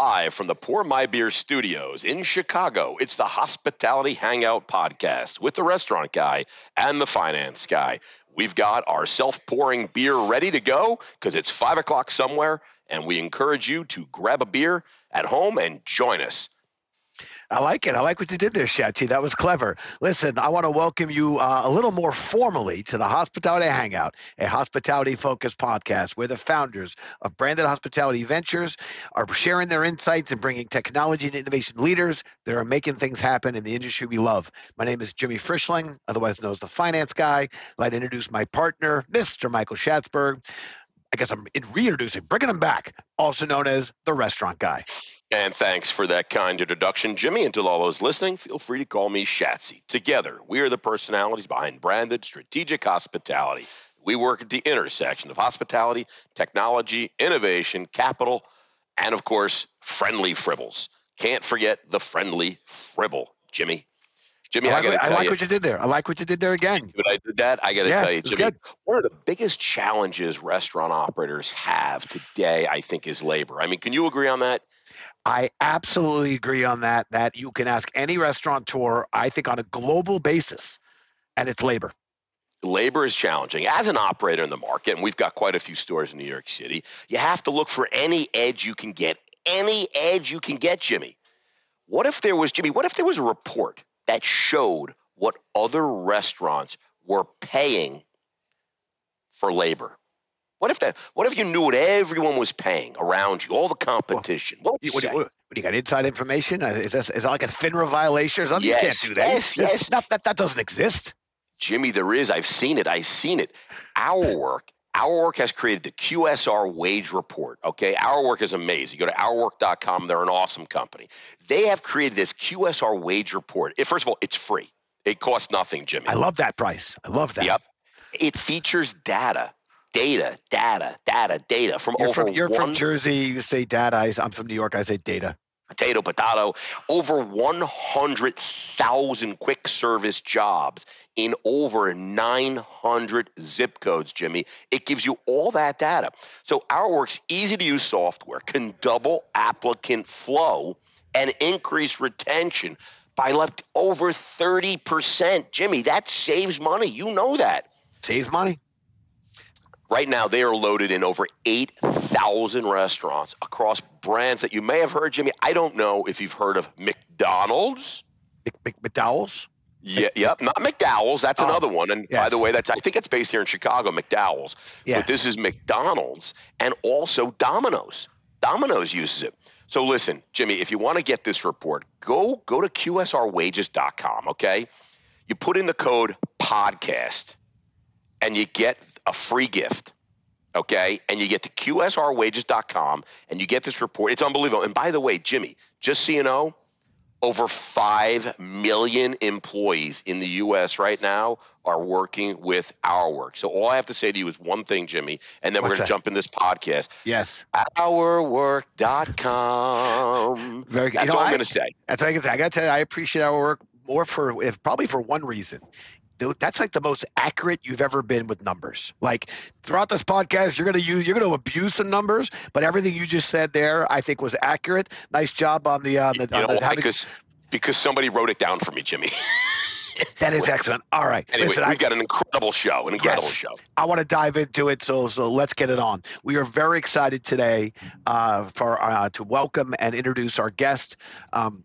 Live from the Pour My Beer studios in Chicago, it's the Hospitality Hangout podcast with the restaurant guy and the finance guy. We've got our self pouring beer ready to go because it's five o'clock somewhere, and we encourage you to grab a beer at home and join us. I like it. I like what you did there, Shachi. That was clever. Listen, I want to welcome you uh, a little more formally to the Hospitality Hangout, a hospitality focused podcast where the founders of Branded Hospitality Ventures are sharing their insights and bringing technology and innovation leaders that are making things happen in the industry we love. My name is Jimmy Frischling, otherwise known as the finance guy. I'd like to introduce my partner, Mr. Michael Schatzberg. I guess I'm reintroducing, bringing him back, also known as the restaurant guy. And thanks for that kind introduction, Jimmy. And to all those listening, feel free to call me Shatsy. Together, we are the personalities behind branded strategic hospitality. We work at the intersection of hospitality, technology, innovation, capital, and of course, friendly fribbles. Can't forget the friendly fribble, Jimmy. Jimmy, I I, like, gotta what, I like you, what you did there. I like what you did there again. when I did that, I got to Yeah, tell you, Jimmy, good. one of the biggest challenges restaurant operators have today, I think, is labor. I mean, can you agree on that? I absolutely agree on that. That you can ask any restaurateur, I think, on a global basis, and it's labor. labor is challenging. As an operator in the market, and we've got quite a few stores in New York City, you have to look for any edge you can get. Any edge you can get, Jimmy. What if there was, Jimmy, what if there was a report that showed what other restaurants were paying for labor? What if that? What if you knew what everyone was paying around you, all the competition? what would You- What, do you, what, what do you got inside information? Uh, Is that, is that like a FINRA violation or something? you can't do that. yes, yes. That, that, that doesn't exist. Jimmy, there is. I've seen it. I've seen it. Our work, our work has created the QSR wage report. Okay. Our work is amazing. Go to ourwork.com. They're an awesome company. They have created this QSR wage report. It, first of all, it's free. It costs nothing, Jimmy. I love that price. I love that. Yep. It features data, data, data, data, data from You're, over from, you're one from Jersey. You say data. I, I'm from New York. I say data. potato, potato, over 100,000 quick service jobs in over 900 zip codes, Jimmy. It gives you all that data. So our work's easy to use software can double applicant flow and increase retention by like over 30%. Jimmy, that saves money. You know that. Saves money. Right now, they are loaded in over 8,000 restaurants across brands that you may have heard, Jimmy. I don't know if you've heard of McDonald's. Mc- Mc- McDowell's. Yeah, yep, not McDowell's. That's Oh, another one. And by the way, that's I think it's based here in Chicago, McDowell's. Yeah. But this is McDonald's and also Domino's. Domino's uses it. So listen, Jimmy, if you want to get this report, go go to qsrwages.com, okay? You put in the code podcast and you get a free gift. Okay? And you get to qsrwages.com and you get this report. It's unbelievable. And by the way, Jimmy, just so you know, over 5 million employees in the US right now are working with our work. So all I have to say to you is one thing, Jimmy, and then we're going to jump in this podcast. Yes. Ourwork.com. Very good. That's You know, all I'm going to say. That's what I, can say. I got to tell you, I appreciate our work more for if probably for one reason. Th- That's like the most accurate you've ever been with numbers. Like throughout this podcast, you're gonna use you're gonna abuse some numbers, but everything you just said there, I think was accurate. Nice job on the on the, You on know the having- Because because somebody wrote it down for me, Jimmy. that is excellent. All right, Anyway, listen, we've I, got an incredible show, an incredible Yes. show. I want to dive into it, so so let's get it on. We are very excited today uh, for uh, to welcome and introduce our guest. Um,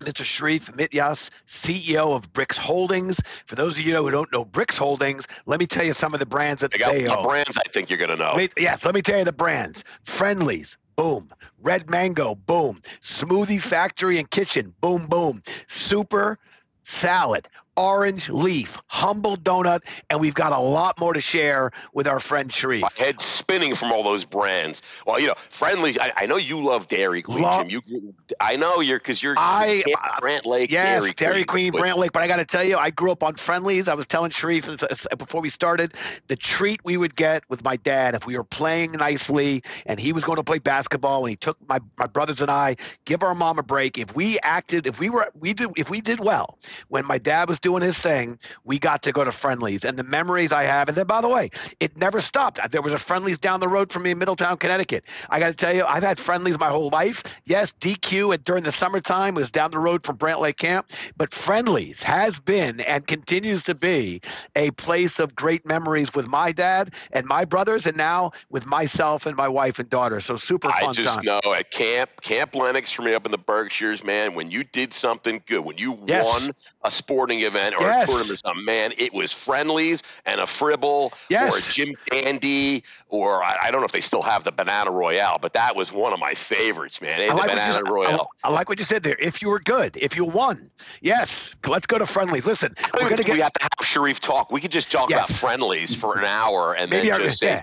Mr. Sherif Mityas, CEO of BRIX Holdings. For those of you who don't know BRIX Holdings, let me tell you some of the brands that They got they the own. brands I think you're going to know. Wait, yes, let me tell you the brands. Friendly's, boom. Red Mango, boom. Smoothie Factory and Kitchen, boom, boom. Souper Salad, Orange Leaf, Humble Donut, and we've got a lot more to share with our friend Sherif. My head's spinning from all those brands. Well, you know, friendly. I, I know you love Dairy Queen, Love- Jim. You, I know you're because you're I- you're I- Lake. Yes, Dairy, Dairy Queen, but- Brant Lake. But I got to tell you, I grew up on Friendly's. I was telling Sherif uh, uh, before we started the treat we would get with my dad if we were playing nicely and he was going to play basketball and he took my, my brothers and I, give our mom a break. If we acted, if we were, we did, if we did well when my dad was doing his thing, we got to go to Friendly's and the memories I have. And then, by the way, it never stopped. There was a Friendly's down the road from me in Middletown, Connecticut. I got to tell you, I've had Friendly's my whole life. Yes, DQ at, during the summertime was down the road from Brant Lake Camp, but Friendly's has been and continues to be a place of great memories with my dad and my brothers, and now with myself and my wife and daughter. So super fun I just time. know at camp, Camp Lenox for me up in the Berkshires, man, when you did something good, when you Yes. won a sporting event or Yes. a tournament or something, man, it was Friendly's and a fribble or a Jim Dandy or I, I don't know if they still have the Banana Royale, but that was one of my favorites, man. I like, the what you, Banana said- I- Royale. I, like what you said there. If you were good, if you won, yes, let's go to Friendly's. Listen, we're going to think we get have to have Sherif talk. We could just talk about Friendly's for an hour and maybe then our just say, yeah.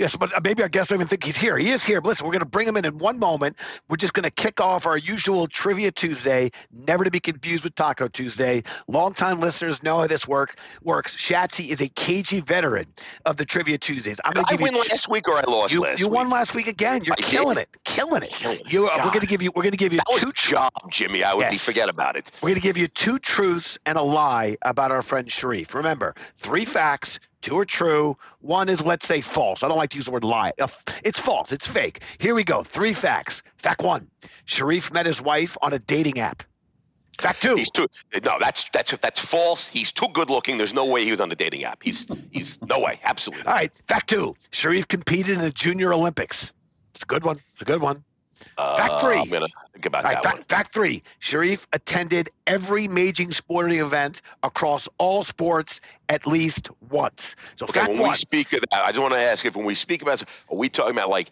Yes, but uh, maybe our guests don't even think he's here. He is here. But listen, we're going to bring him in in one moment. We're just going to kick off our usual Trivia Tuesday, never to be confused with Taco Tuesday. Longtime listeners know how this work works. Shatsy is a cagey veteran of the Trivia Tuesdays. I'm going to I give win you. last week or I lost you, last you week? won last week again. You're I killing did. it, killing it. Killing. You, uh, we're going to give you. We're going to give you That two. job, Jimmy. I would be forget about it. We're going to give you two truths and a lie about our friend Sherif. Remember, three facts, two are true, one is, let's say, false. I don't like to use the word lie. Uh, It's false, it's fake. Here we go. Three facts. Fact one Sherif met his wife on a dating app. Fact two. He's too no. That's that's that's false. He's too good looking. There's no way he was on the dating app. He's he's no way. Absolutely. All right. Fact two Sherif competed in the Junior Olympics. It's a good one. It's a good one. Fact Uh, three. I'm gonna think about right, that one. fact, fact three Sherif attended every major sporting event across all sports at least once. So, Okay, fact when one. we speak of that, I just want to ask if when we speak about, are we talking about like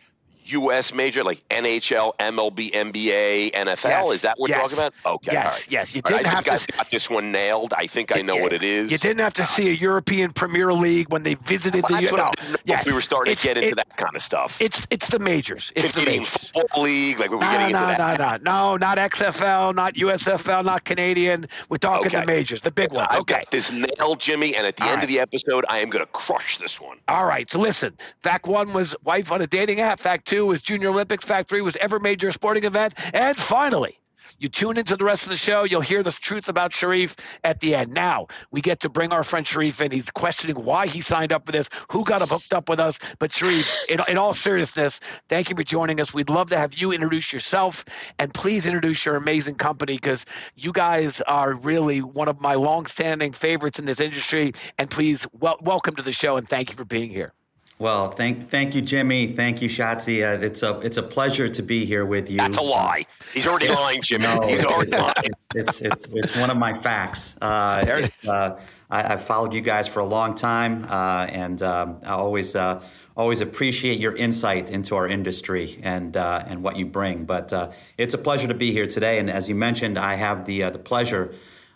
U.S. major, like NHL, MLB, NBA, NFL? Yes, Is that what yes, we're talking about? Okay. yes, right. yes. You didn't I have think to. I got this one nailed. I think I know Yeah, what it is. You didn't have to see a European Premier League when they visited Well, the. that's what no, yes, we were starting it's- to get into it- that kind of stuff. It's it's the majors. It's the majors. football league, like we were No, getting no, into no, that. no, no, not XFL, not USFL, not Canadian. We're talking Okay. the majors, the big ones. I've Okay. got this nailed, Jimmy, and at the All end right. of the episode, I am going to crush this one. All right. So listen. Fact one was wife on a dating app. Fact two was Junior Olympics. Fact three was every major sporting event. And finally, you tune into the rest of the show. You'll hear the truth about Sherif at the end. Now we get to bring our friend Sherif in. He's questioning why he signed up for this, who got him hooked up with us. But Sherif, in, in all seriousness, thank you for joining us. We'd love to have you introduce yourself and please introduce your amazing company because you guys are really one of my longstanding favorites in this industry. And please wel- welcome to the show and thank you for being here. Well, thank thank you, Jimmy. Thank you, Shotzi. Uh, it's a it's a pleasure to be here with you. That's a lie. He's already lying, Jimmy. No, He's already it's, lying. it's, it's it's one of my facts. Uh, There it's, uh, I, I've followed you guys for a long time, uh, and um, I always uh, always appreciate your insight into our industry and uh, and what you bring. But uh, it's a pleasure to be here today. And as you mentioned, I have the uh, the pleasure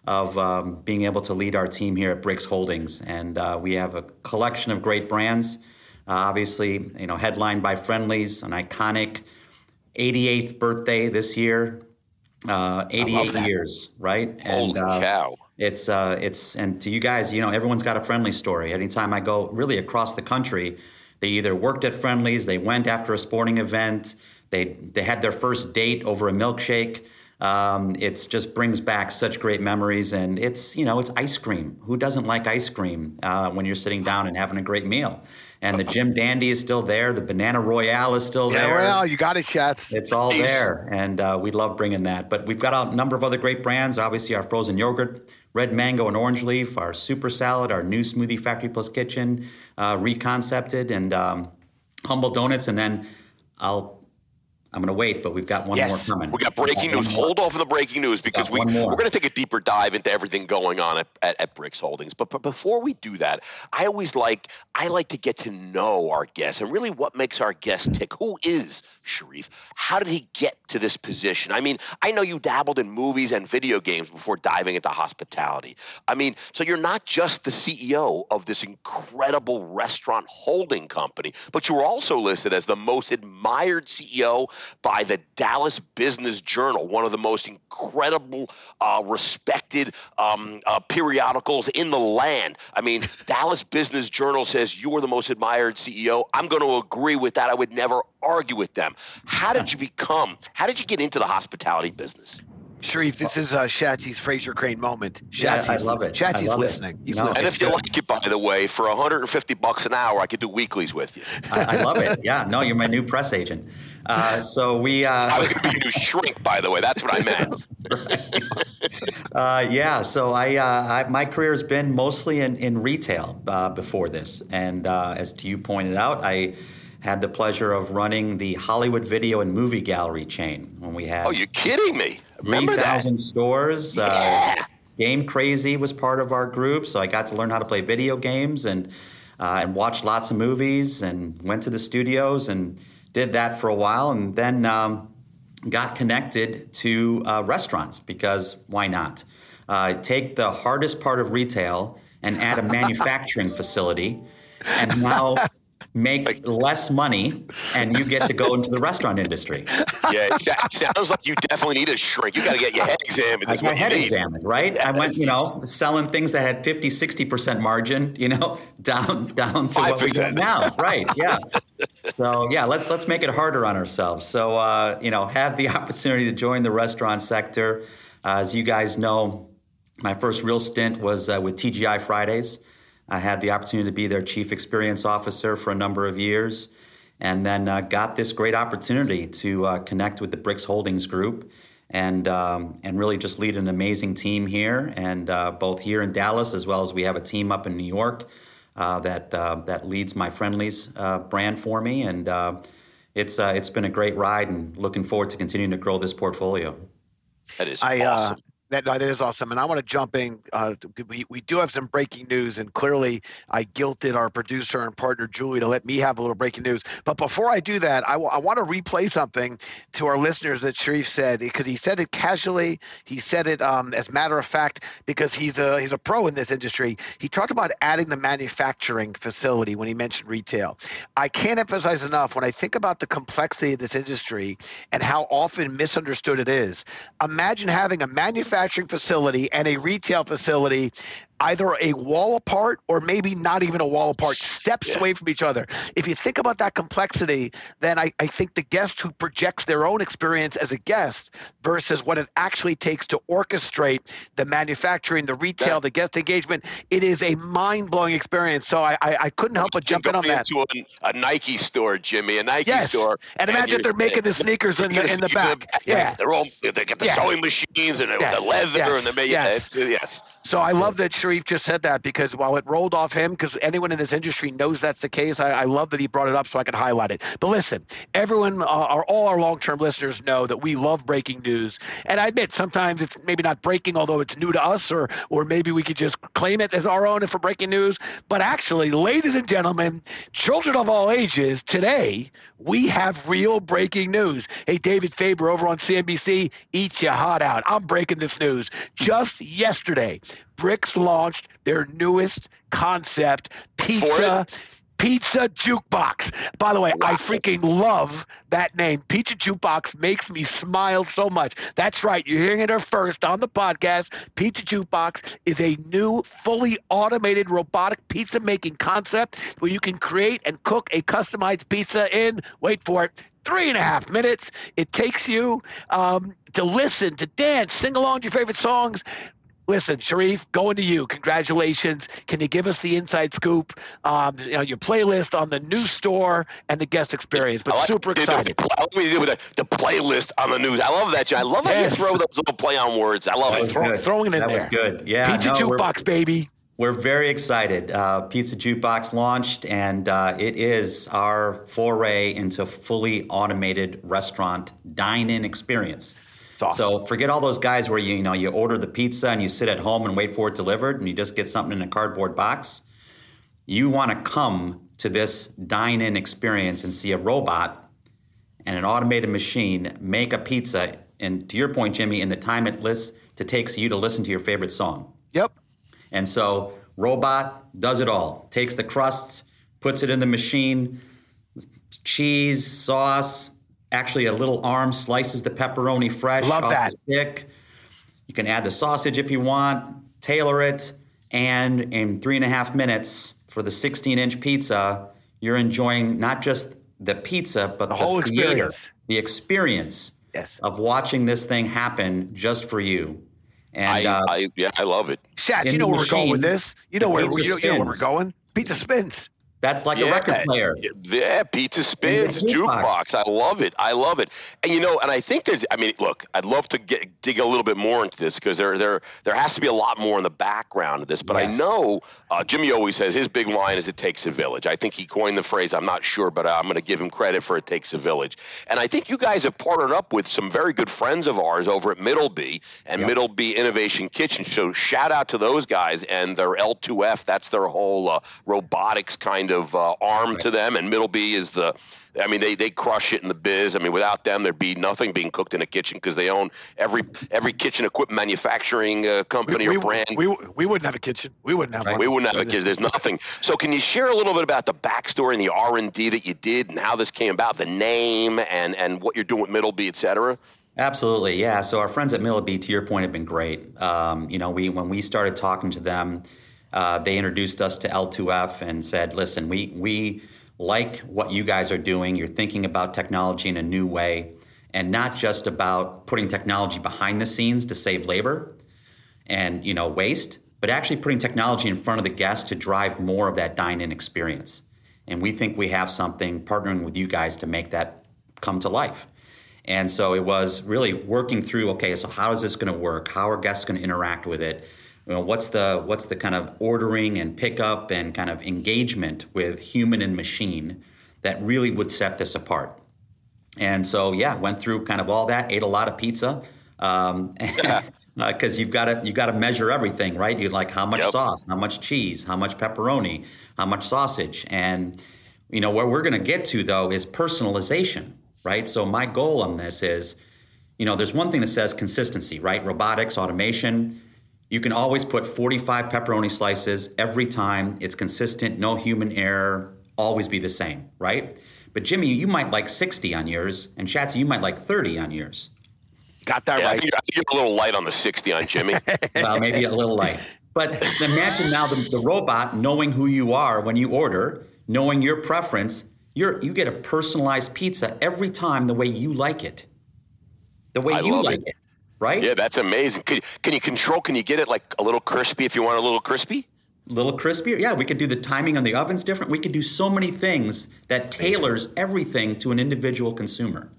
of um, being able to lead our team here at BRIX Holdings, and uh, we have a collection of great brands. Uh, obviously, you know, headlined by Friendly's, an iconic 88th birthday this year. Uh, 88 years, right? Holy uh, cow. it's uh, it's and to you guys, you know, everyone's got a friendly story. Anytime I go really across the country, they either worked at Friendly's, they went after a sporting event, they they had their first date over a milkshake. Um, it just brings back such great memories, and it's you know it's ice cream. Who doesn't like ice cream uh, when you're sitting down and having a great meal? And the Jim Dandy is still there. The Banana Royale is still Yeah, there. well, you got it, Shats. It's all Jeez. there, and uh, we love bringing that. But we've got a number of other great brands. Obviously, our frozen yogurt, red mango and orange leaf, our Souper Salad, our new smoothie factory plus kitchen, uh, reconcepted, and um, humble donuts. And then I'll I'm going to wait, but we've got one Yes. more coming. We got breaking One news. Hold off on the breaking news because we, we're going to take a deeper dive into everything going on at, at, at BRIX Holdings. But, but before we do that, I always like I like to get to know our guests and really what makes our guests tick. Who is Sherif? How did he get to this position? I mean, I know you dabbled in movies and video games before diving into hospitality. I mean, so you're not just the CEO of this incredible restaurant holding company, but you were also listed as the most admired CEO by the Dallas Business Journal, one of the most incredible, uh, respected um, uh, periodicals in the land. I mean, Dallas Business Journal says you are the most admired CEO. I'm going to agree with that. I would never argue with them. How did you become? How did you get into the hospitality business? Sherif, this is uh, Shatsy's Frasier Crane moment. Shatsy's, yeah, I love it. Shatsy's love listening. It. He's no. listening. And if you like it, by the way, for 150 bucks an hour, I could do weeklies with you. I, I love it. Yeah, no, you're my new press agent. Uh, so we. Uh, I was going to be new shrink, by the way. That's what I meant. right. uh, yeah, so I, uh, I, my career has been mostly in in retail uh, before this, and uh, as to you pointed out, I had the pleasure of running the Hollywood Video and Movie Gallery chain when we had. Oh, you're kidding me! Remember 3,000 stores. Uh, yeah. Uh, Game Crazy was part of our group, so I got to learn how to play video games and uh, and watch lots of movies and went to the studios and did that for a while, and then um, got connected to uh, restaurants because why not? Uh, take the hardest part of retail and add a manufacturing facility, and now make less money and you get to go into the restaurant industry. Yeah, it sounds like you definitely need a shrink. You got to get your head examined. I my head examined, right? Yeah, I went, you know, selling things that had 50, 60% margin, you know, down down to 5%. what we do now. Right. Yeah. So yeah, let's let's make it harder on ourselves. So uh, you know, had the opportunity to join the restaurant sector. Uh, as you guys know, my first real stint was uh, with TGI Fridays. I had the opportunity to be their chief experience officer for a number of years, and then uh, got this great opportunity to uh, connect with the Brix Holdings Group, and um, and really just lead an amazing team here, and uh, both here in Dallas as well as we have a team up in New York uh, that uh, that leads my Friendly's uh, brand for me, and it's it's been a great ride, and looking forward to continuing to grow this portfolio. That is I, awesome. That, that is awesome. And I want to jump in. Uh, we, we do have some breaking news, and clearly I guilted our producer and partner, Julie, to let me have a little breaking news. But before I do that, I, w- I want to replay something to our listeners that Sherif said, because he said it casually. He said it um, as matter of fact, because he's a, he's a pro in this industry. He talked about adding the manufacturing facility when he mentioned retail. I can't emphasize enough when I think about the complexity of this industry and how often misunderstood it is. Imagine having a manufacturing manufacturing facility and a retail facility either a wall apart or maybe not even a wall apart, steps yeah. away from each other. If you think about that complexity, then I, I think the guest who projects their own experience as a guest versus what it actually takes to orchestrate the manufacturing, the retail, the guest engagement, it is a mind blowing experience. So I, I, I, couldn't help but jump in on that. Into a, a, Nike store, Jimmy, a Nike yes. store. And, and imagine they're making the sneakers in the, in the back. Yeah. They're all, they get the yeah. sewing machines and yes. the leather yes. and the, yes. yes. So I love that Sherif just said that because while it rolled off him, because anyone in this industry knows that's the case, I, I, love that he brought it up so I could highlight it. But listen, everyone, uh, our, all our long-term listeners know that we love breaking news, and I admit sometimes it's maybe not breaking, although it's new to us, or or maybe we could just claim it as our own for breaking news. But actually, ladies and gentlemen, children of all ages, today we have real breaking news. Hey, David Faber over on CNBC, eat your heart out. I'm breaking this news. Just yesterday, Brix launched their newest concept, pizza Pizza Jukebox. By the way, wow. I freaking love that name. Pizza Jukebox makes me smile so much. That's right. You're hearing it here first on the podcast. Pizza Jukebox is a new, fully automated robotic pizza making concept where you can create and cook a customized pizza in, wait for it, three and a half minutes. It takes you um, to listen, to dance, sing along to your favorite songs listen, Sherif, going to you. Congratulations. Can you give us the inside scoop, um, you know, your playlist on the new store and the guest experience? But like super excited. The, I love what you do with the, the, playlist on the news. I love that. John. I love yes. how you throw those little play on words. I love that it. Throw, throwing it in that there. That was good. Yeah. Pizza no, Jukebox, baby. We're very excited. Uh, Pizza Jukebox launched, and uh, it is our foray into fully automated restaurant dine-in experience. Awesome. So forget all those guys where you you know you order the pizza and you sit at home and wait for it delivered and you just get something in a cardboard box. You want to come to this dine-in experience and see a robot and an automated machine make a pizza. And to your point, Jimmy, in the time it lists to takes you to listen to your favorite song. Yep. And so robot does it all. Takes the crusts, puts it in the machine, cheese, sauce, actually a little arm slices the pepperoni fresh Love off that. the stick. You can add the sausage if you want, tailor it, and in three and a half minutes for the 16 inch pizza, you're enjoying not just the pizza, but the, the whole theater, experience. The experience Yes. of watching this thing happen just for you. And I, uh, I, yeah, I love it. Shat, you know the where we're going with this. You know where you know, you know where we're going. Pizza spins. That's like Yeah. a record player. Yeah, pizza spins, jukebox. I love it. I love it. And you know, and I think there's. I mean, look, I'd love to get dig a little bit more into this because there there there has to be a lot more in the background of this. But Yes. I know uh, Jimmy always says his big line is "It takes a village." I think he coined the phrase. I'm not sure, but I'm going to give him credit for "It takes a village." And I think you guys have partnered up with some very good friends of ours over at Middleby and Yep. Middleby Innovation Kitchen. So shout out to those guys and their L2F. That's their whole uh, robotics kind of uh, arm to them. And Middleby is the, I mean, they they crush it in the biz. I mean, without them, there'd be nothing being cooked in a kitchen because they own every every kitchen equipment manufacturing uh, company we, or brand. we, we wouldn't have a kitchen. We wouldn't have Right. We wouldn't have a kitchen. There's nothing. So, can you share a little bit about the backstory and the R and D that you did, and how this came about, the name, and and what you're doing with Middleby, et cetera? Absolutely, yeah. So our friends at Middleby, to your point, have been great. Um, you know, we when we started talking to them, uh, they introduced us to L2F and said, "Listen, we we like what you guys are doing. You're thinking about technology in a new way, and not just about putting technology behind the scenes to save labor and you know waste, but actually putting technology in front of the guest to drive more of that dine-in experience. And we think we have something partnering with you guys to make that come to life." And so it was really working through, okay, so how is this going to work? How are guests going to interact with it? You know, what's the what's the kind of ordering and pickup and kind of engagement with human and machine that really would set this apart? And so yeah, went through kind of all that, ate a lot of pizza. Um, because you've got to you got to measure everything, right? You like how much Yep. sauce, how much cheese, how much pepperoni, how much sausage, and you know where we're going to get to though is personalization, right? So my goal on this is, you know, there's one thing that says consistency, right? Robotics, automation. You can always put 45 pepperoni slices every time. It's consistent, no human error, always be the same, right? But Jimmy, you might like 60 on yours, and Shatsy, you might like 30 on yours. Got that Yeah, I right. think, I think you're a little light on the 60 on Jimmy. well, maybe a little light. But imagine now the, the robot knowing who you are when you order, knowing your preference. You're, you get a personalized pizza every time the way you like it. The way I you like it. it, right? yeah, that's amazing. Can, can you control? Can you get it like a little crispy if you want a little crispy? A little crispier. Yeah, we could do the timing on the ovens different. We could do so many things that tailors everything to an individual consumer.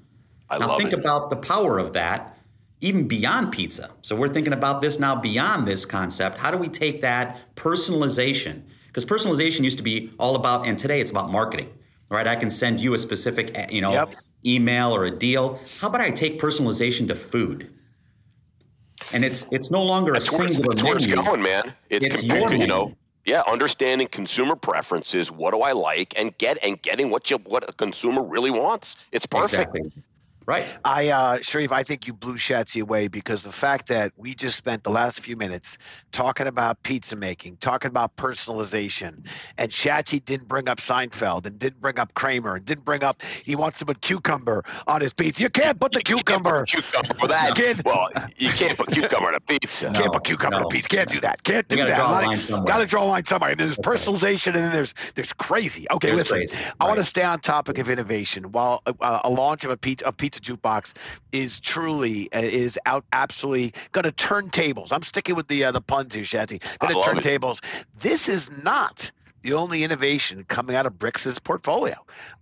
I now love think it. about the power of that even beyond pizza. So we're thinking about this now beyond this concept. How do we take that personalization? Because personalization used to be all about, and today it's about marketing. Right? I can send you a specific, eh, you know, Yep. email or a deal. How about I take personalization to food? And it's it's no longer a That's where, singular that's where it's menu. going, man. It's, It's compared your to, you menu. know, yeah, understanding consumer preferences. What do I like, and get and getting what you what a consumer really wants. It's perfect. Exactly. Right. I, uh, Sherif, I think you blew Shatsy away because the fact that we just spent the last few minutes talking about pizza making, talking about personalization, and Shatsy didn't bring up Seinfeld and didn't bring up Kramer and didn't bring up he wants to put cucumber on his pizza. You can't put the cucumber. Cucumber for that. Kid. Well, you can't put cucumber on a pizza. No. Can't put cucumber on no. a pizza. Can't do that. Can't do gotta that. draw a line somewhere. Gotta draw a line somewhere. And there's That's right. personalization, and then there's there's crazy. Okay, There's listen. crazy. I want to stay on topic of innovation. While uh, a launch of a pizza of pizza jukebox is truly uh, is out absolutely going to turn tables. I'm sticking with the uh, the puns here, Shatty. I Going to turn it. tables. This is not the only innovation coming out of Brix's portfolio.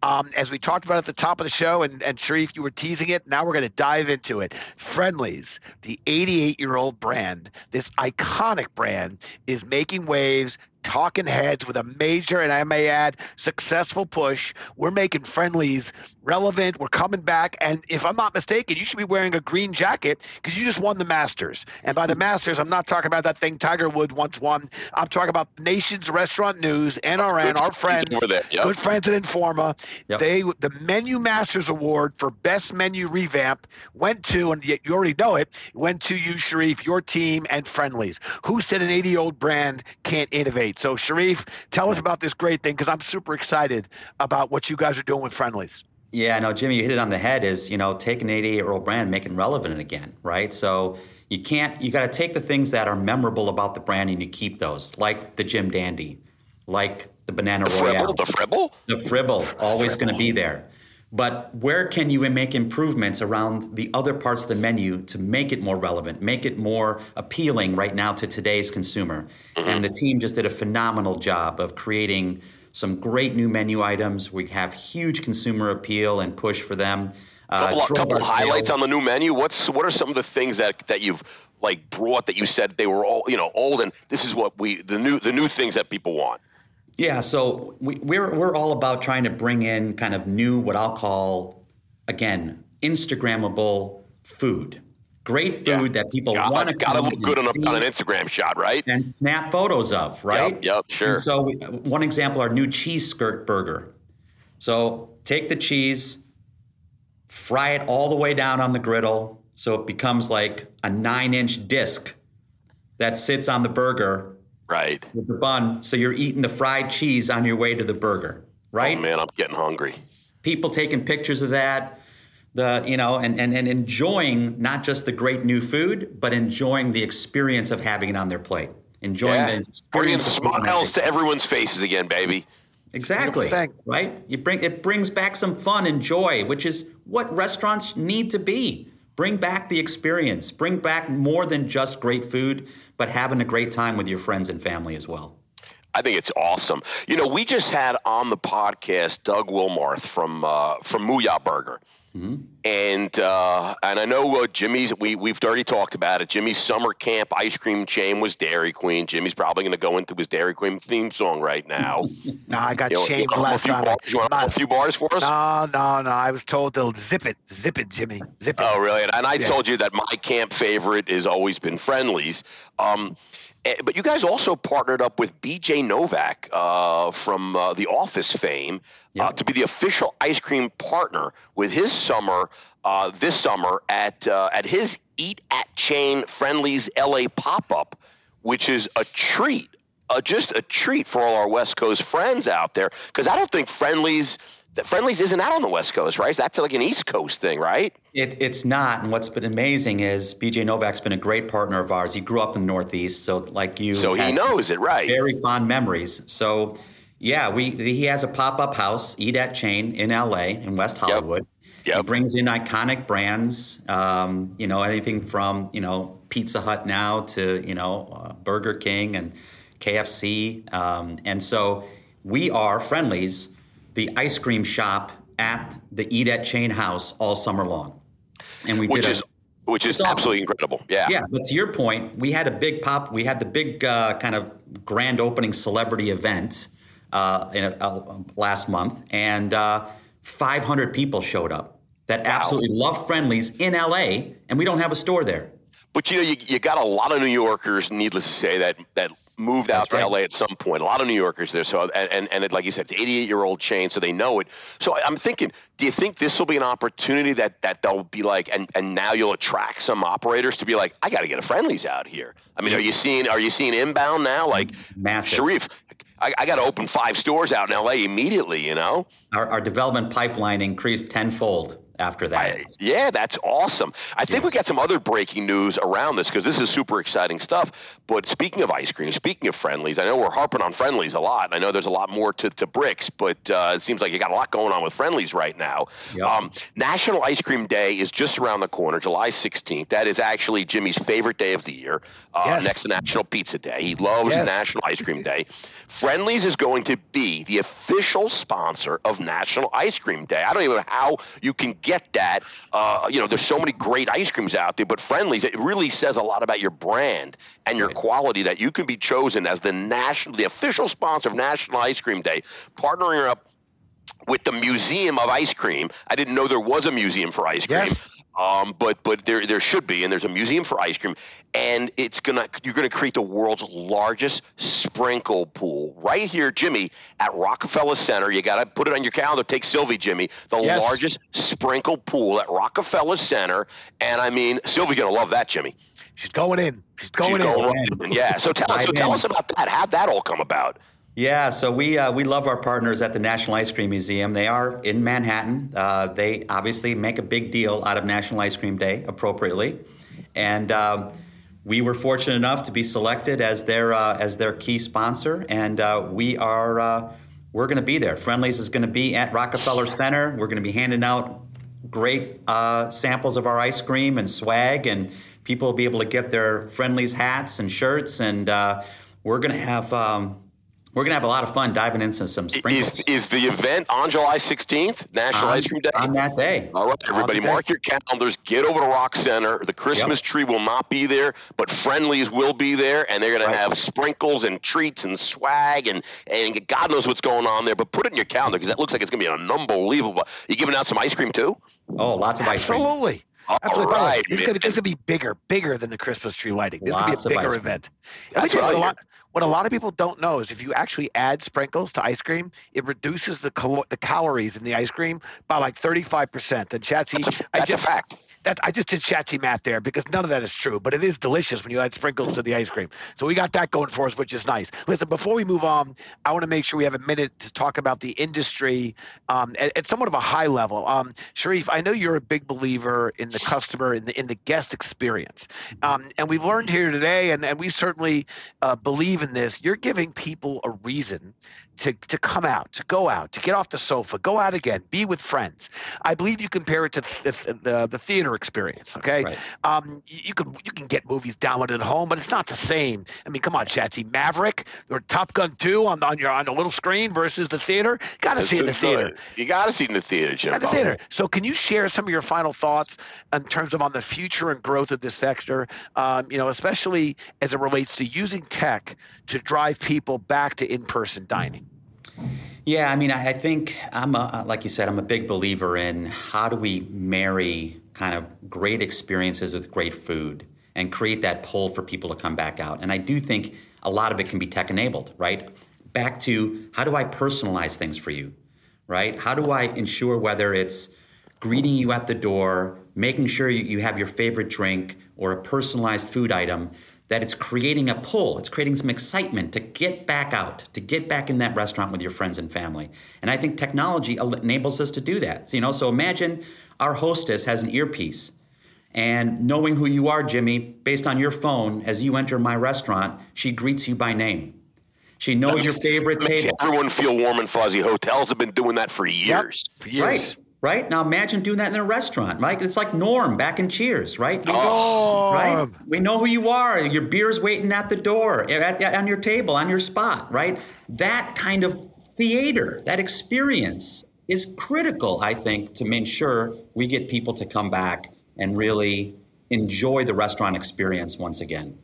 Um, as we talked about at the top of the show, and, and Sherif, you were teasing it. Now we're going to dive into it. Friendly's, the 88 year old brand, this iconic brand, is making waves, talking heads with a major, and I may add, successful push. We're making Friendly's relevant. We're coming back. And if I'm not mistaken, you should be wearing a green jacket because you just won the Masters. And by the Masters, I'm not talking about that thing Tiger Woods once won. I'm talking about Nation's Restaurant News, NRN, our friends. Yep. good friends at Informa. Yep. They the Menu Masters Award for Best Menu Revamp went to, and you you already know it, went to you, Sherif, your team, and Friendly's. Who said an 80 year old brand can't innovate? So, Sherif, tell us about this great thing because I'm super excited about what you guys are doing with Friendly's. Yeah, no, Jimmy, you hit it on the head. Is you know, taking an 88 year old brand, make it relevant again, right? So you can't. You got to take the things that are memorable about the brand and you keep those, like the Jim Dandy, like the Banana The Royale, Fribble, the Fribble. the Fribble, always going to be there. But where can you make improvements around the other parts of the menu to make it more relevant, make it more appealing right now to today's consumer? Mm-hmm. And the team just did a phenomenal job of creating some great new menu items. We have huge consumer appeal and push for them. Uh, couple, couple highlights on the new menu. What's what are some of the things that that you've like brought that you said they were all you know old and this is what we the new the new things that people want. Yeah, so we, we're we're all about trying to bring in kind of new what I'll call again Instagrammable food. Great food yeah. that people want to got to look good on, a, on, an Instagram shot, right? And snap photos of, right? Yep, yep sure. And so we, one example, our new cheese skirt burger. So take the cheese, fry it all the way down on the griddle, so it becomes like a nine-inch disc that sits on the burger Right. With the bun. So you're eating the fried cheese on your way to the burger, right? Oh man, I'm getting hungry. People taking pictures of that, the you know, and, and, and enjoying not just the great new food, but enjoying the experience of having it on their plate. Enjoying yeah. the experience. Bringing smiles to everyone's faces again, baby. Exactly. Right? You bring it brings back some fun and joy, which is what restaurants need to be. Bring back the experience. Bring back more than just great food, but having a great time with your friends and family as well. I think it's awesome. You know, we just had on the podcast Doug Wilmarth from uh, from Mooyah Burger. Mm-hmm. And uh, and I know uh, Jimmy's. We we've already talked about it. Jimmy's summer camp ice cream chain was Dairy Queen. Jimmy's probably going to go into his Dairy Queen theme song right now. no, I got you shamed know, last time. Bars, you want a few bars for us? No, no, no. I was told to zip it, zip it, Jimmy, zip it. Oh, really? And, and I yeah. told you that my camp favorite has always been Friendly's. Um, but you guys also partnered up with BJ Novak uh, from uh, The Office fame uh, to be the official ice cream partner with his summer uh, this summer at uh, at his Eat at Chain Friendly's LA pop up, which is a treat, just a treat for all our West Coast friends out there. Because I don't think Friendly's the Friendly's isn't out on the West Coast, right? That's like an East Coast thing, right? It, it's not. And what's been amazing is BJ Novak's been a great partner of ours. He grew up in the Northeast, so like you, so he knows it, right? Very fond memories. So yeah, we he has a pop up house, Eat at Chain in L.A. in West Hollywood. Yep. Yep. He brings in iconic brands, um, you know, anything from you know Pizza Hut now to you know uh, Burger King and KFC, um, and so we are Friendly's the ice cream shop at the Eat at Chain House all summer long. And we which did is a, which is awesome. absolutely incredible. Yeah. Yeah. But to your point, we had a big pop. We had the big uh, kind of grand opening celebrity event uh, in a, uh, last month, and uh, 500 people showed up that wow. absolutely love Friendly's in LA, and we don't have a store there. But you know, you, you got a lot of New Yorkers, needless to say, that that moved out That's to right. LA at some point. A lot of New Yorkers there. So and and, and it, like you said, it's 88 year old chain, so they know it. So I'm thinking, do you think this will be an opportunity that that they'll be like, and and now you'll attract some operators to be like, I got to get a Friendly's out here. I mean, are you seeing are you seeing inbound now? Like massive. Sherif, I, I got to open five stores out in LA immediately. You know, our, our development pipeline increased tenfold after that. I, yeah, that's awesome. I think yes. we got some other breaking news around this because this is super exciting stuff. But speaking of ice cream, speaking of Friendly's, I know we're harping on Friendly's a lot. I know there's a lot more to, to BRIX, but uh, it seems like you got a lot going on with Friendly's right now. Yep. Um, National Ice Cream Day is just around the corner, July 16th. That is actually Jimmy's favorite day of the year, uh, yes. next to National Pizza Day. He loves yes. National Ice Cream Day. Friendly's is going to be the official sponsor of National Ice Cream Day. I don't even know how you can get get that. Uh, you know, there's so many great ice creams out there, but Friendly's, it really says a lot about your brand and your quality that you can be chosen as the national, the official sponsor of National Ice Cream Day, partnering up with the Museum of Ice Cream. I didn't know there was a museum for ice cream. Yes. Um, but but there there should be, and there's a museum for ice cream, and it's gonna you're gonna create the world's largest sprinkle pool right here, Jimmy, at Rockefeller Center. You gotta put it on your calendar. Take Sylvie, Jimmy, the yes. largest sprinkle pool at Rockefeller Center, and I mean Sylvie's gonna love that, Jimmy. She's going in. She's going She's in. Going in. Yeah. So tell us. So tell us about that. How'd that all come about? Yeah, so we uh, we love our partners at the National Ice Cream Museum. They are in Manhattan. Uh, they obviously make a big deal out of National Ice Cream Day appropriately, and um, we were fortunate enough to be selected as their uh, as their key sponsor, and uh, we are uh, we're going to be there. Friendly's is going to be at Rockefeller Center. We're going to be handing out great uh, samples of our ice cream and swag, and people will be able to get their Friendly's hats and shirts. And we're going to have um, we're gonna have a lot of fun diving into some sprinkles. Is, is the event on July 16th, National on, Ice Cream Day? On that day. All right, everybody, mark your calendars. Get over to Rock Center. The Christmas yep. tree will not be there, but Friendly's will be there, and they're gonna right. have sprinkles and treats and swag and and God knows what's going on there. But put it in your calendar because that looks like it's gonna be an unbelievable. You giving out some ice cream too? Oh, lots of ice cream. Absolutely. Absolutely. Right, this, is gonna, this is be bigger, bigger than the Christmas tree lighting. This Lots is gonna be a bigger event. That's right. a lot, what a lot of people don't know is if you actually add sprinkles to ice cream, it reduces the cal- the calories in the ice cream by like 35%. And Shatsy, that's, a, that's I just, a fact. That, I just did Shatsy math there because none of that is true, but it is delicious when you add sprinkles to the ice cream. So we got that going for us, which is nice. Listen, before we move on, I want to make sure we have a minute to talk about the industry um, at, at, somewhat of a high level. Um, Sherif, I know you're a big believer in the customer, in the, in the guest experience. Um, and we've learned here today, and, and we certainly uh, believe believe in this, you're giving people a reason to, to come out, to go out, to get off the sofa, go out again, be with friends. I believe you compare it to the, the, the theater experience. Okay, right. um, you, you, can you can get movies downloaded at home, but it's not the same. I mean, come on, Shatsy, Maverick or Top Gun Two on on your on a little screen versus the theater. Got to see it in the theater. You got to see it in the theater, Jim. At the theater. So, can you share some of your final thoughts in terms of on the future and growth of this sector? Um, you know, especially as it relates to using tech to drive people back to in-person dining. Yeah, I mean, I, think I'm a, uh, like you said, I'm a big believer in how do we marry kind of great experiences with great food and create that pull for people to come back out. And I do think a lot of it can be tech enabled, right? Back to how do I personalize things for you, right? How do I ensure whether it's greeting you at the door, making sure you have your favorite drink or a personalized food item that it's creating a pull, it's creating some excitement to get back out, to get back in that restaurant with your friends and family. And I think technology enables us to do that. So, you know, so imagine our hostess has an earpiece and knowing who you are, Jimmy, based on your phone, as you enter my restaurant, she greets you by name. She knows your favorite table. Everyone feel warm and fuzzy. Hotels have been doing that for years. Yep, for years. Right right? Now imagine doing that in a restaurant, right? It's like Norm back in Cheers, right? Oh, right? We know who you are. Your beer's waiting at the door, at, at, on your table, on your spot, right? That kind of theater, that experience is critical, I think, to make sure we get people to come back and really enjoy the restaurant experience once again.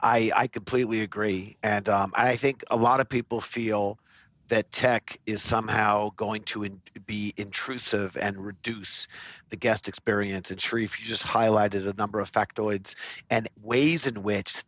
I, I completely agree. And um, I think a lot of people feel – that tech is somehow going to in, be intrusive and reduce the guest experience. And Sherif, you just highlighted a number of factoids and ways in which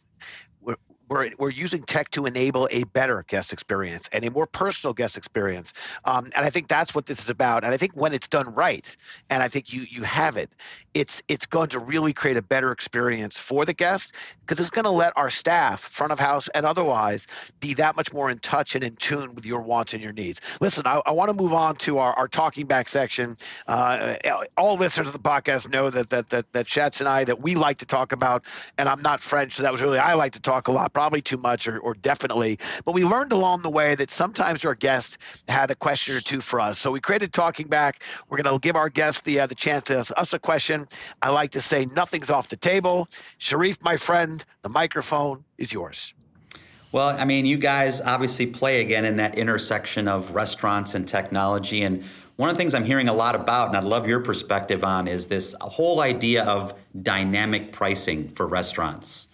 we're, we're using tech to enable a better guest experience and a more personal guest experience. Um, and I think that's what this is about. And I think when it's done right, and I think you you have it, it's it's going to really create a better experience for the guests because it's going to let our staff, front of house and otherwise, be that much more in touch and in tune with your wants and your needs. Listen, I, I want to move on to our, our talking back section. Uh, all listeners of the podcast know that that that that Shats and I that we like to talk about, and I'm not French, so that was really I like to talk a lot probably too much or, or definitely. But we learned along the way that sometimes our guests had a question or two for us. So we created Talking Back. We're going to give our guests the, uh, the chance to ask us a question. I like to say nothing's off the table. Sherif, my friend, the microphone is yours. Well, I mean, you guys obviously play again in that intersection of restaurants and technology. And one of the things I'm hearing a lot about, and I'd love your perspective on, is this whole idea of dynamic pricing for restaurants.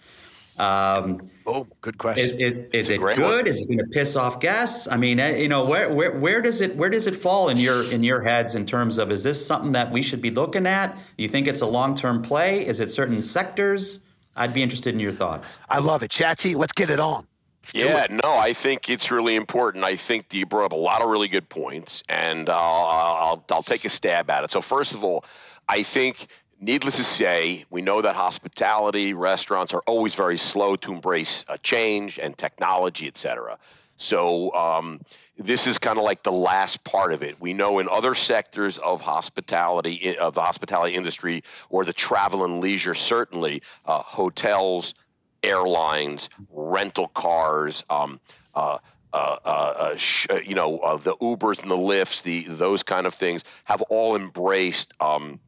Um, oh, good question. Is is, is it good? One. Is it going to piss off guests? I mean, eh, you know, where, where where does it where does it fall in your in your heads in terms of is this something that we should be looking at? You think it's a long term play? Is it certain sectors? I'd be interested in your thoughts. I love it, Shatsy. Let's get it on. Let's yeah, it. no, I think it's really important. I think you brought up a lot of really good points, and I'll, I'll, I'll take a stab at it. So first of all, I think needless to say, we know that hospitality restaurants are always very slow to embrace a change and technology, et cetera. So um, this is kind of like the last part of it. We know in other sectors of hospitality, of the hospitality industry, or the travel and leisure, certainly uh, hotels, airlines, rental cars, um, uh, uh, uh, uh sh- uh, you know, uh, the Ubers and the Lyfts, the those kind of things have all embraced. Um,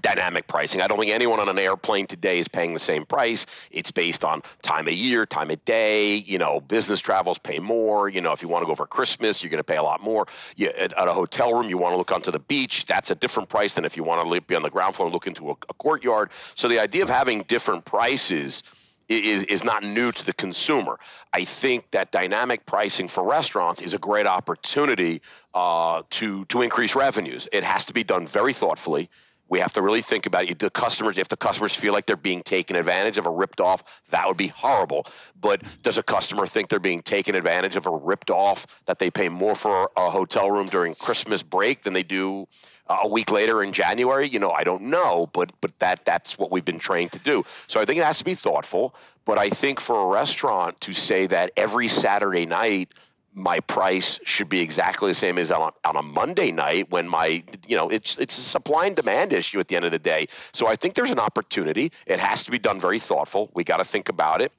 dynamic pricing. I don't think anyone on an airplane today is paying the same price. It's based on time of year, time of day. You know, business travels pay more. You know, if you want to go for Christmas, you're going to pay a lot more. You, at, at, a hotel room, you want to look onto the beach. That's a different price than if you want to be on the ground floor and look into a, a courtyard. So the idea of having different prices is is not new to the consumer. I think that dynamic pricing for restaurants is a great opportunity uh, to to increase revenues. It has to be done very thoughtfully. We have to really think about it. The customers, if the customers feel like they're being taken advantage of or ripped off, that would be horrible. But does a customer think they're being taken advantage of or ripped off that they pay more for a hotel room during Christmas break than they do uh, a week later in January? You know, I don't know, but but that that's what we've been trained to do. So I think it has to be thoughtful. But I think for a restaurant to say that every Saturday night my price should be exactly the same as on, on a Monday night when my you know it's it's a supply and demand issue at the end of the day. So I think there's an opportunity. It has to be done very thoughtful. We got to think about it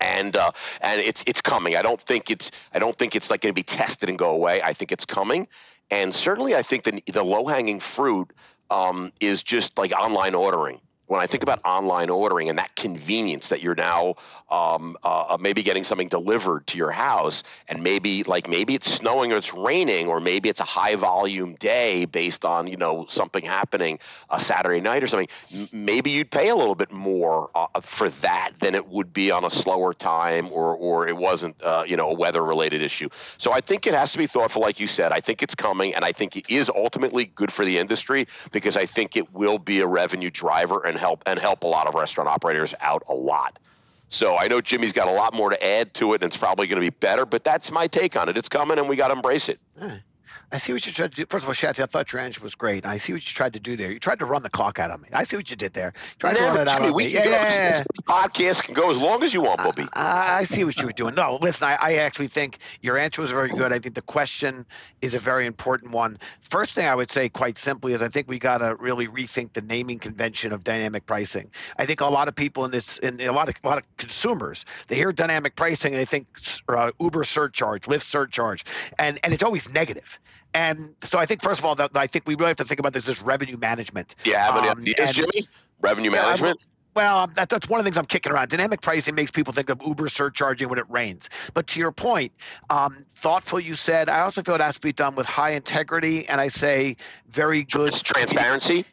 and uh, and it's it's coming. I don't think it's I don't think it's like going to be tested and go away. I think it's coming, and certainly I think the the low hanging fruit um, is just like online ordering when I think about online ordering and that convenience that you're now um, uh, uh, maybe getting something delivered to your house, and maybe like maybe it's snowing or it's raining, or maybe it's a high volume day based on you know something happening a Saturday night or something. Maybe you'd pay a little bit more uh, for that than it would be on a slower time, or or it wasn't uh, you know a weather related issue. So I think it has to be thoughtful, like you said. I think it's coming, and I think it is ultimately good for the industry because I think it will be a revenue driver and and help and help a lot of restaurant operators out a lot. So I know Jimmy's got a lot more to add to it, and it's probably going to be better. But that's my take on it. It's coming, and we got to embrace it. I see what you tried to do. First of all, Shatsy, I thought your answer was great. I see what you tried to do there. You tried to run the clock out of me. I see what you did there. Tried Never, to run it out Jimmy, of me. Yeah, yeah, yeah, yeah. Podcast can go as long as you want, Bobby. I, I see what you were doing. No, listen, I, I actually think your answer was very good. I think the question is a very important one. First thing I would say, quite simply, is I think we got to really rethink the naming convention of dynamic pricing. I think a lot of people in this, in a lot of a lot of consumers, they hear dynamic pricing and they think uh, Uber surcharge, Lyft surcharge, and and it's always negative. And so I think, first of all, that I think we really have to think about this as revenue management. Have Um, ideas, and- Jimmy? Revenue Yeah, management? Well, that, that's one of the things I'm kicking around. Dynamic pricing makes people think of Uber surcharging when it rains. But to your point, um, thoughtful, you said. I also feel it has to be done with high integrity, and I say very good transparency.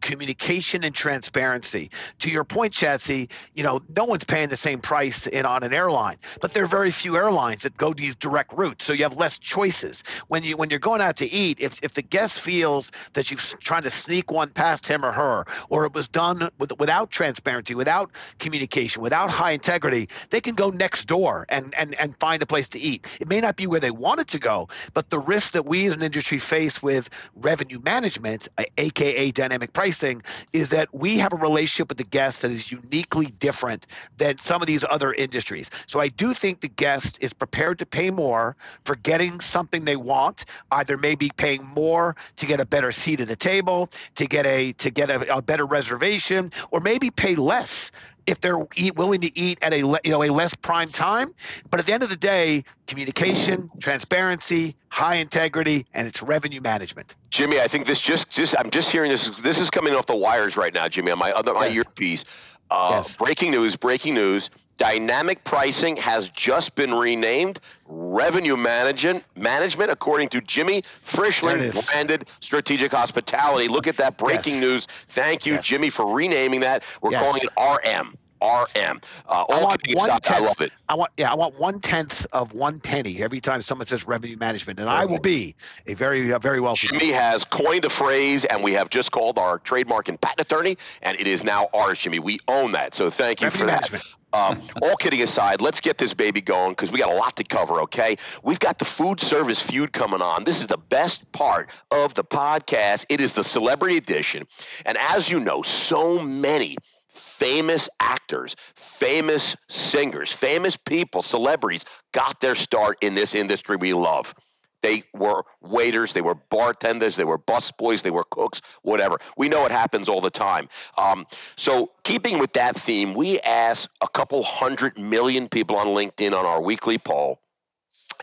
Communication and transparency. To your point, Shatsy, you know, no one's paying the same price in on an airline, but there are very few airlines that go these direct routes, so you have less choices. When you when you're going out to eat, if if the guest feels that you're trying to sneak one past him or her, or it was done with, without transparency, without communication, without high integrity, they can go next door and and and find a place to eat. It may not be where they wanted to go, but the risk that we as an industry face with revenue management, aka dynamic pricing, is that we have a relationship with the guest that is uniquely different than some of these other industries. So I do think the guest is prepared to pay more for getting something they want, either maybe paying more to get a better seat at the table, to get a to get a, a better reservation, or maybe pay less if they're eat, willing to eat at a you know a less prime time. But at the end of the day, communication, transparency, high integrity, and it's revenue management. Jimmy, I think this just just I'm just hearing this. This is coming off the wires right now, Jimmy, on my other my Yes. earpiece. Uh, Yes. Breaking news! Breaking news! Dynamic pricing has just been renamed revenue management management according to Jimmy Frischling, branded strategic hospitality. Look at that breaking Yes. news. Thank you, Yes. Jimmy, for renaming that. We're Yes. calling it RM. RM. Uh, I all want one aside, I love it. I want yeah, I want one tenth of one penny every time someone says revenue management, and I will be a very a very wealthy. Jimmy has coined a phrase, and we have just called our trademark and patent attorney, and it is now ours, Jimmy. We own that, so thank you Revenue for that. management. Um, all kidding aside, let's get this baby going because we got a lot to cover. Okay, we've got the food service feud coming on. This is the best part of the podcast. It is the celebrity edition, and as you know, so many famous actors, famous singers, famous people, celebrities got their start in this industry we love. They were waiters, they were bartenders, they were busboys, they were cooks, whatever. We know it happens all the time. Um, so, keeping with that theme, we asked a couple hundred million people on LinkedIn on our weekly poll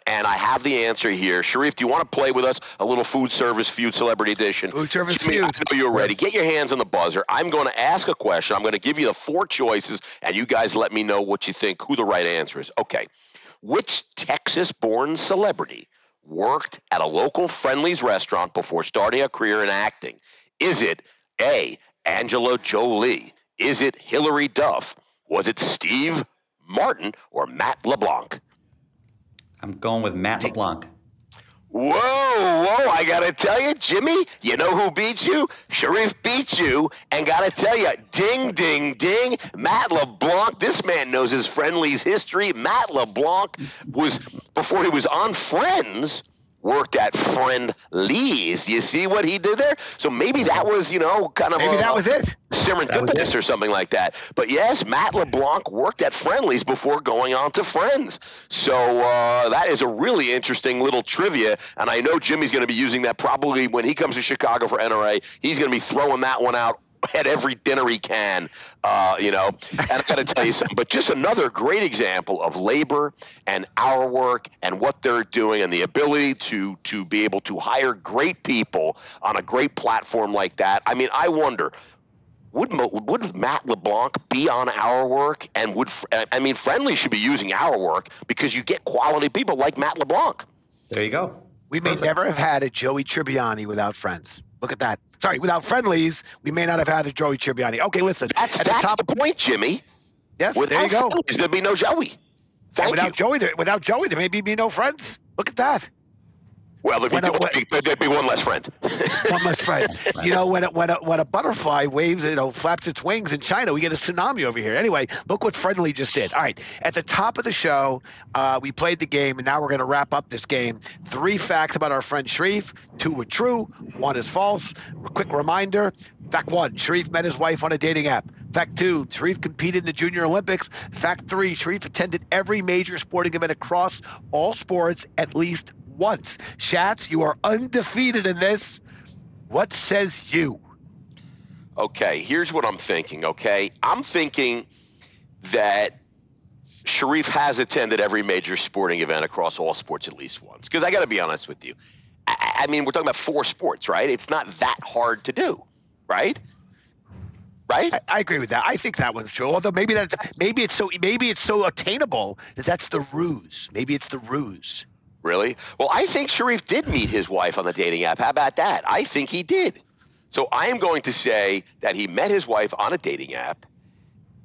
and I have the answer here. Sherif, do you want to play with us a little food service feud celebrity edition? Food service Jimmy, feud. I know you're ready. Get your hands on the buzzer. I'm going to ask a question. I'm going to give you the four choices, and you guys let me know what you think, who the right answer is. Okay. Which Texas born celebrity worked at a local Friendly's restaurant before starting a career in acting? Is it A, Angela Jolie? Is it Hilary Duff? Was it Steve Martin or Matt LeBlanc? I'm going with Matt LeBlanc. Whoa, whoa, I gotta tell you, Jimmy, you know who beat you? Sherif beat you, and gotta tell you, ding, ding, ding, Matt LeBlanc, this man knows his Friendly's history. Matt LeBlanc was, before he was on Friends, worked at Friendly's. You see what he did there? So maybe that was, you know, kind of Maybe a, that was it. serendipitous or something like that. But yes, Matt LeBlanc worked at Friendly's before going on to Friends. So uh, that is a really interesting little trivia. And I know Jimmy's going to be using that probably when he comes to Chicago for NRA. He's going to be throwing that one out at every dinner he can, uh, you know. And I got to tell you something, but just another great example of labor and our work and what they're doing and the ability to to be able to hire great people on a great platform like that. I mean, I wonder. Would, would Matt LeBlanc be on our work? And would I mean, Friendly should be using our work because you get quality people like Matt LeBlanc. There you go. We may never have had a Joey Tribbiani without friends. Look at that. Sorry, without friendlies, we may not have had a Joey Tribbiani. Okay, listen. That's at that's the top, the point, Jimmy. yes, Without there you go. There'd be no Joey. And Thank without you. Joey, there, without Joey, there may be, be no friends. Look at that. Well, if you when I- do, when- there'd be one less friend. One less friend. You know, when a, when a, when a butterfly waves, you know, flaps its wings in China, we get a tsunami over here. Anyway, look what Friendly just did. All right, at the top of the show, uh, we played the game, and now we're going to wrap up this game. Three facts about our friend Sherif. Two were true, one is false. A quick reminder: Fact one: Sherif met his wife on a dating app. Fact two: Sherif competed in the Junior Olympics. Fact three: Sherif attended every major sporting event across all sports at least once. Shats, you are undefeated in this. What says you? okay, here's what I'm thinking. Okay, I'm thinking that Sherif has attended every major sporting event across all sports at least once. Because I got to be honest with you. I, I mean, we're talking about four sports, right? It's not that hard to do, right? Right? I, I agree with that. I think that one's true. Although maybe that's maybe it's so maybe it's so attainable that that's the ruse. Maybe it's the ruse. Really? Well, I think Sherif did meet his wife on the dating app. How about that? I think he did. So I am going to say that he met his wife on a dating app,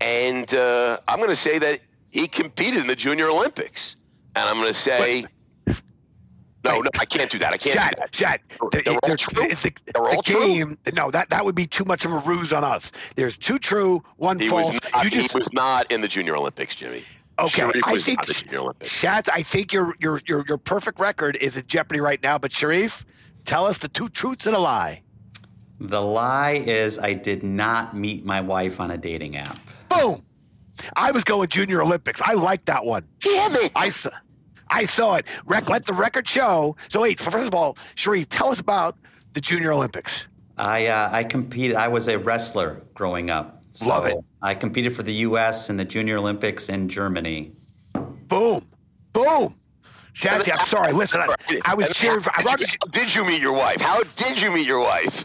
and uh, I'm going to say that he competed in the Junior Olympics. And I'm going to say, no, no, I can't do that. I can't Shad, do that. Shad, They're the, all the- true. it's the, They're the all true. game. No, that that would be too much of a ruse on us. There's two true, one He false. was, not, you just he was not in the Junior Olympics, Jimmy. okay. Sherif I was think not in the Junior Olympics. Shats, I think your your your your perfect record is in jeopardy right now. But Sherif, tell us the two truths and a lie. The lie is I did not meet my wife on a dating app. Boom. I was going Junior Olympics. I like that one. Damn it. I saw, I saw it. Rec, let the record show. So wait, first of all, Sherif, tell us about the Junior Olympics. I uh, I competed. I was a wrestler growing up. So Love it. I competed for the U.S. in the Junior Olympics in Germany. Boom, boom. Shatsy, I'm sorry. Listen, I, I was And cheering for. I how brought did you, you- did you meet your wife? How did you meet your wife?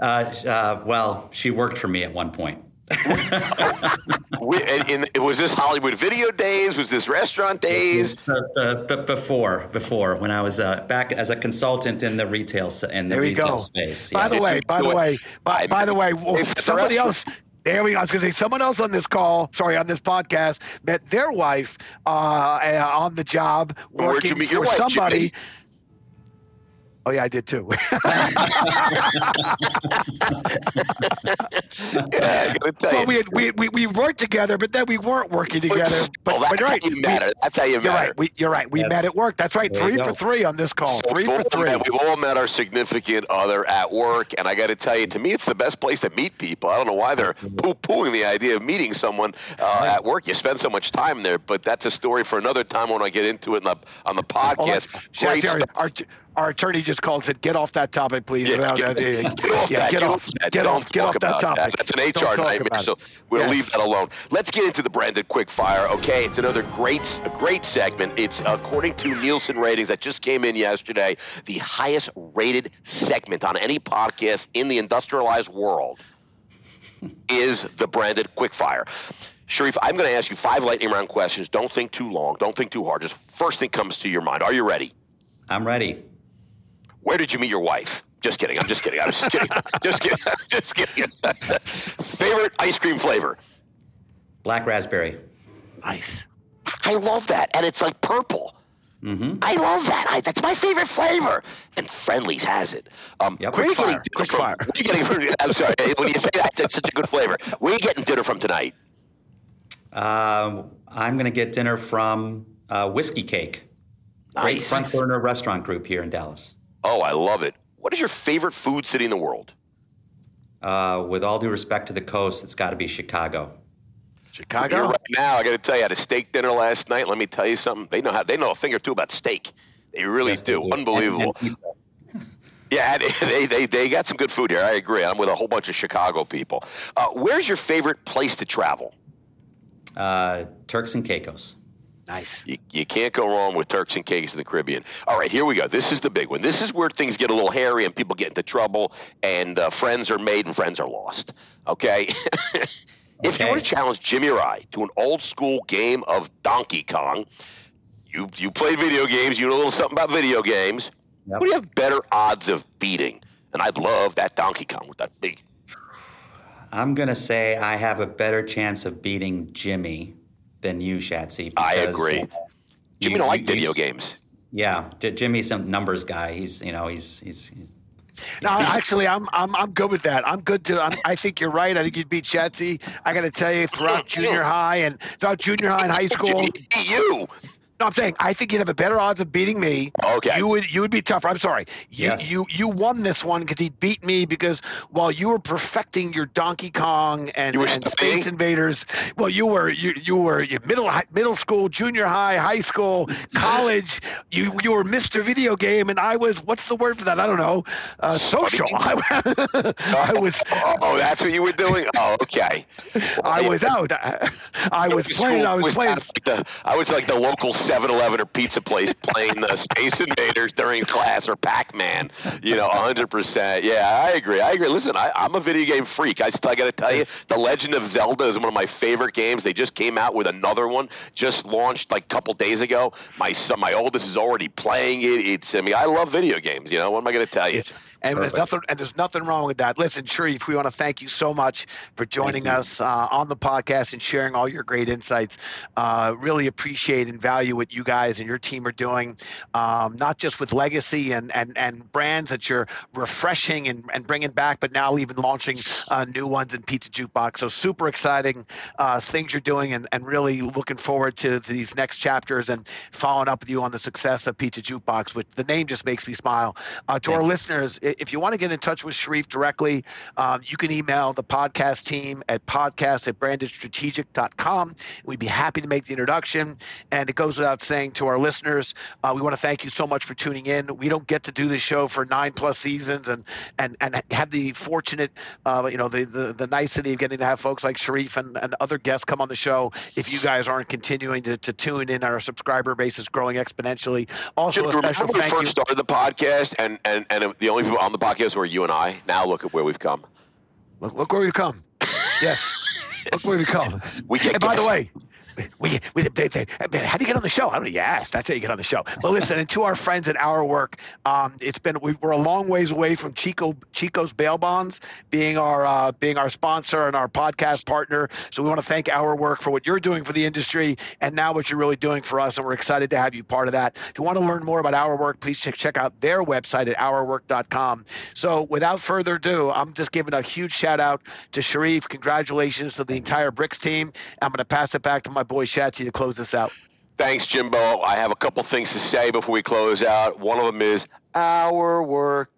Uh, uh, well, she worked for me at one point. We, and, and was this Hollywood video days? Was this restaurant days? The- the- the- before, before when I was uh, back as a consultant in the retail in the retail go. space. By yeah. the way, by the way, by, by the way, If somebody rest- else. There we go. I was going to say someone else on this call, sorry, on this podcast, met their wife uh, uh, on the job working you meet for your wife, somebody. Jimmy? Oh yeah, I did too. Yeah, I gotta tell well, we, had, we we we worked together, but then we weren't working together. But, well, that's but right. how you We- matter. That's how you You're matter. right. We, you're right. We That's- met at work. That's right. Three for three on this call. So Three for three. met- we've all met our significant other at work, and I got to tell you, to me, it's the best place to meet people. I don't know why they're poo-pooing the idea of meeting someone uh, at work. You spend so much time there, but that's a story for another time when I get into it in the, on the Oh, podcast. Shaq, Great our our attorney just called and said, "Get off that topic, please." Yeah, No, get- no, yeah, Get off yeah, that. get off, that. get Don't off, get talk off that about topic. That's an HR talk nightmare, about so we'll Yes. leave that alone. Let's get into the branded quickfire. Okay, it's another great, great segment. It's according to Nielsen ratings that just came in yesterday, the highest rated segment on any podcast in the industrialized world is the branded quickfire. Sherif, I'm going to ask you five lightning round questions. Don't think too long. Don't think too hard. Just first thing comes to your mind. Are you ready? I'm ready. Where did you meet your wife? Just kidding. I'm just kidding. I'm just kidding. just kidding. just kidding. Favorite ice cream flavor? Black raspberry. Nice. I love that, and it's like purple. Mm-hmm. I love that. I, that's my favorite flavor. And Friendlies has it. Um, Yep. where are you Quick fire, dinner quick fire. where are you getting- I'm sorry. When you say that, that's such a good flavor. Where are you getting dinner from tonight? Uh, I'm going to get dinner from uh, Whiskey Cake. Great Nice. front burner restaurant group here in Dallas. Oh, I love it. What is your favorite food city in the world? Uh, with all due respect to the coast, it's got to be Chicago. Here Chicago. right now, I got to tell you, I had a steak dinner last night. Let me tell you something. They know how. They know a thing or two about steak. They really Yes, they do. Unbelievable. and pizza. Yeah, they, they, they, they got some good food here. I agree. I'm with a whole bunch of Chicago people. Uh, where's your favorite place to travel? Uh, Turks and Caicos. Nice. You, you can't go wrong with Turks and Caicos in the Caribbean. All right, here we go. This is the big one. This is where things get a little hairy and people get into trouble, and uh, friends are made and friends are lost. Okay? if you were to challenge Jimmy Rye to an old school game of Donkey Kong, you, you play video games, you know a little something about video games. Yep. Who do you have better odds of beating? And I'd love that Donkey Kong with that big. I'm going to say I have a better chance of beating Jimmy than you, Shatsy. I agree. uh, Jimmy you- don't like you- video you- games. Yeah, J- Jimmy's a numbers guy. He's, you know, he's, he's, he's No, actually, I'm I'm I'm good with that. I'm good to. I'm, I think you're right. I think you'd beat Shatsy. I got to tell you, throughout junior high and throughout junior high and high school, beat you. No, I'm saying I think you'd have a better odds of beating me. Okay. You would you would be tougher. I'm sorry. You Yes. you you won this one because he beat me because while you were perfecting your Donkey Kong and, and? Space Invaders, well you were you you were middle middle school, junior high, high school, college. You you were Mr. Video Game and I was what's the word for that? I don't know. Uh, social. I, I was Oh, that's what you were doing. Oh, okay. I was out. I was playing. I was playing. Like the, I was like the local 7-Eleven or pizza place playing the Space Invaders during class or Pac-Man. You know, 100%. Yeah, I agree. I agree. Listen, I, I'm a video game freak. I still got to tell you, The Legend of Zelda is one of my favorite games. They just came out with another one, just launched like a couple days ago. My son, my oldest, is already playing it. It's. I mean, I love video games. You know, what am I going to tell you? It's- and there's nothing and there's nothing wrong with that. Listen, Sherif, we want to thank you so much for joining us uh, on the podcast and sharing all your great insights. Uh, really appreciate and value what you guys and your team are doing, um, not just with legacy and and and brands that you're refreshing and, and bringing back, but now even launching uh, new ones in Pizza Jukebox. So super exciting uh, things you're doing, and and really looking forward to these next chapters and following up with you on the success of Pizza Jukebox, which the name just makes me smile. Uh, to our listeners, if you want to get in touch with Sherif directly, um, you can email the podcast team at podcast at brandedstrategic.com. We'd be happy to make the introduction. And it goes without saying to our listeners, uh, we want to thank you so much for tuning in. We don't get to do this show for nine plus seasons and and and have the fortunate, uh, you know, the, the the nicety of getting to have folks like Sherif and, and other guests come on the show. If you guys aren't continuing to, to tune in, our subscriber base is growing exponentially. Also, a special remember when we thank first you. started the podcast, and, and, and the only people on the podcast where you and I. Now look at where we've come. Look, look where we've come. Yes. Look where we've come. We get And by the way, we, we they, they, how do you get on the show? I don't know. That's how you get on the show. But listen, and to our friends at Our Work, um, it's been we, we're a long ways away from Chico Chico's Bail Bonds being our uh, being our sponsor and our podcast partner. So we want to thank Our Work for what you're doing for the industry and now what you're really doing for us. And we're excited to have you part of that. If you want to learn more about Our Work, please check check out their website at ourwork.com. So without further ado, I'm just giving a huge shout out to Sherif. Congratulations to the entire BRIX team. I'm going to pass it back to my boy Shatsy to close this out. Thanks, Jimbo. I have a couple things to say before we close out. One of them is ourwork.com.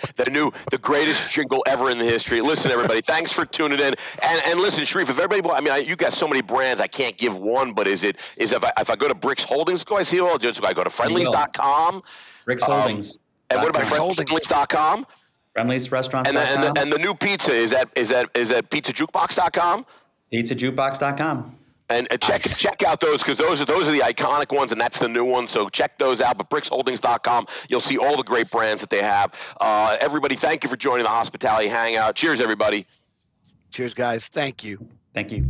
the new, the greatest jingle ever in the history. Listen, everybody, thanks for tuning in. And and listen, Sherif, if everybody, I mean, you got so many brands, I can't give one, but is it is if I, if I go to BRIX Holdings, go I see all? Just I go to friendlies.com. BRIX Holdings. Um, and what about friendlies.com? Friendlies Restaurants. And the, and, the, and the new pizza is that is that is that pizzajukebox.com? Pizzajukebox.com. And, and check nice. check out those because those are those are the iconic ones, and that's the new one. So check those out. But brixholdings.com, you'll see all the great brands that they have. Uh, everybody, thank you for joining the Hospitality Hangout. Cheers, everybody. Cheers, guys. Thank you. Thank you.